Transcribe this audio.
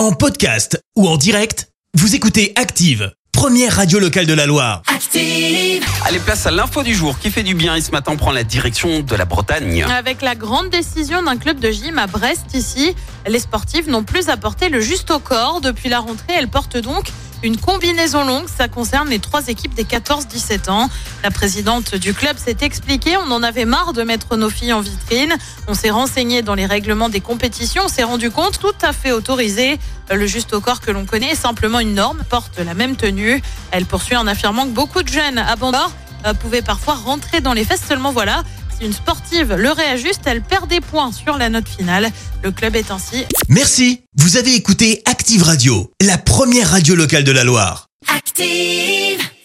En podcast ou en direct, vous écoutez Active, première radio locale de la Loire. Active. Allez, place à l'info du jour qui fait du bien? Et ce matin on prend la direction de la Bretagne. Avec la grande décision d'un club de gym à Brest ici, les sportives n'ont plus à porter le juste au corps. Depuis la rentrée, elles portent donc une combinaison longue. Ça concerne les trois équipes des 14-17 ans. La présidente du club s'est expliquée. On en avait marre de mettre nos filles en vitrine. On s'est renseigné dans les règlements des compétitions. On s'est rendu compte tout à fait autorisé. Le juste au corps que l'on connaît est simplement une norme, porte la même tenue. Elle poursuit en affirmant que beaucoup de jeunes à euh, pouvaient parfois rentrer dans les fesses. Seulement voilà, si une sportive le réajuste, elle perd des points sur la note finale. Le club est ainsi Merci, vous avez écouté Active Radio, la première radio locale de la Loire. Active.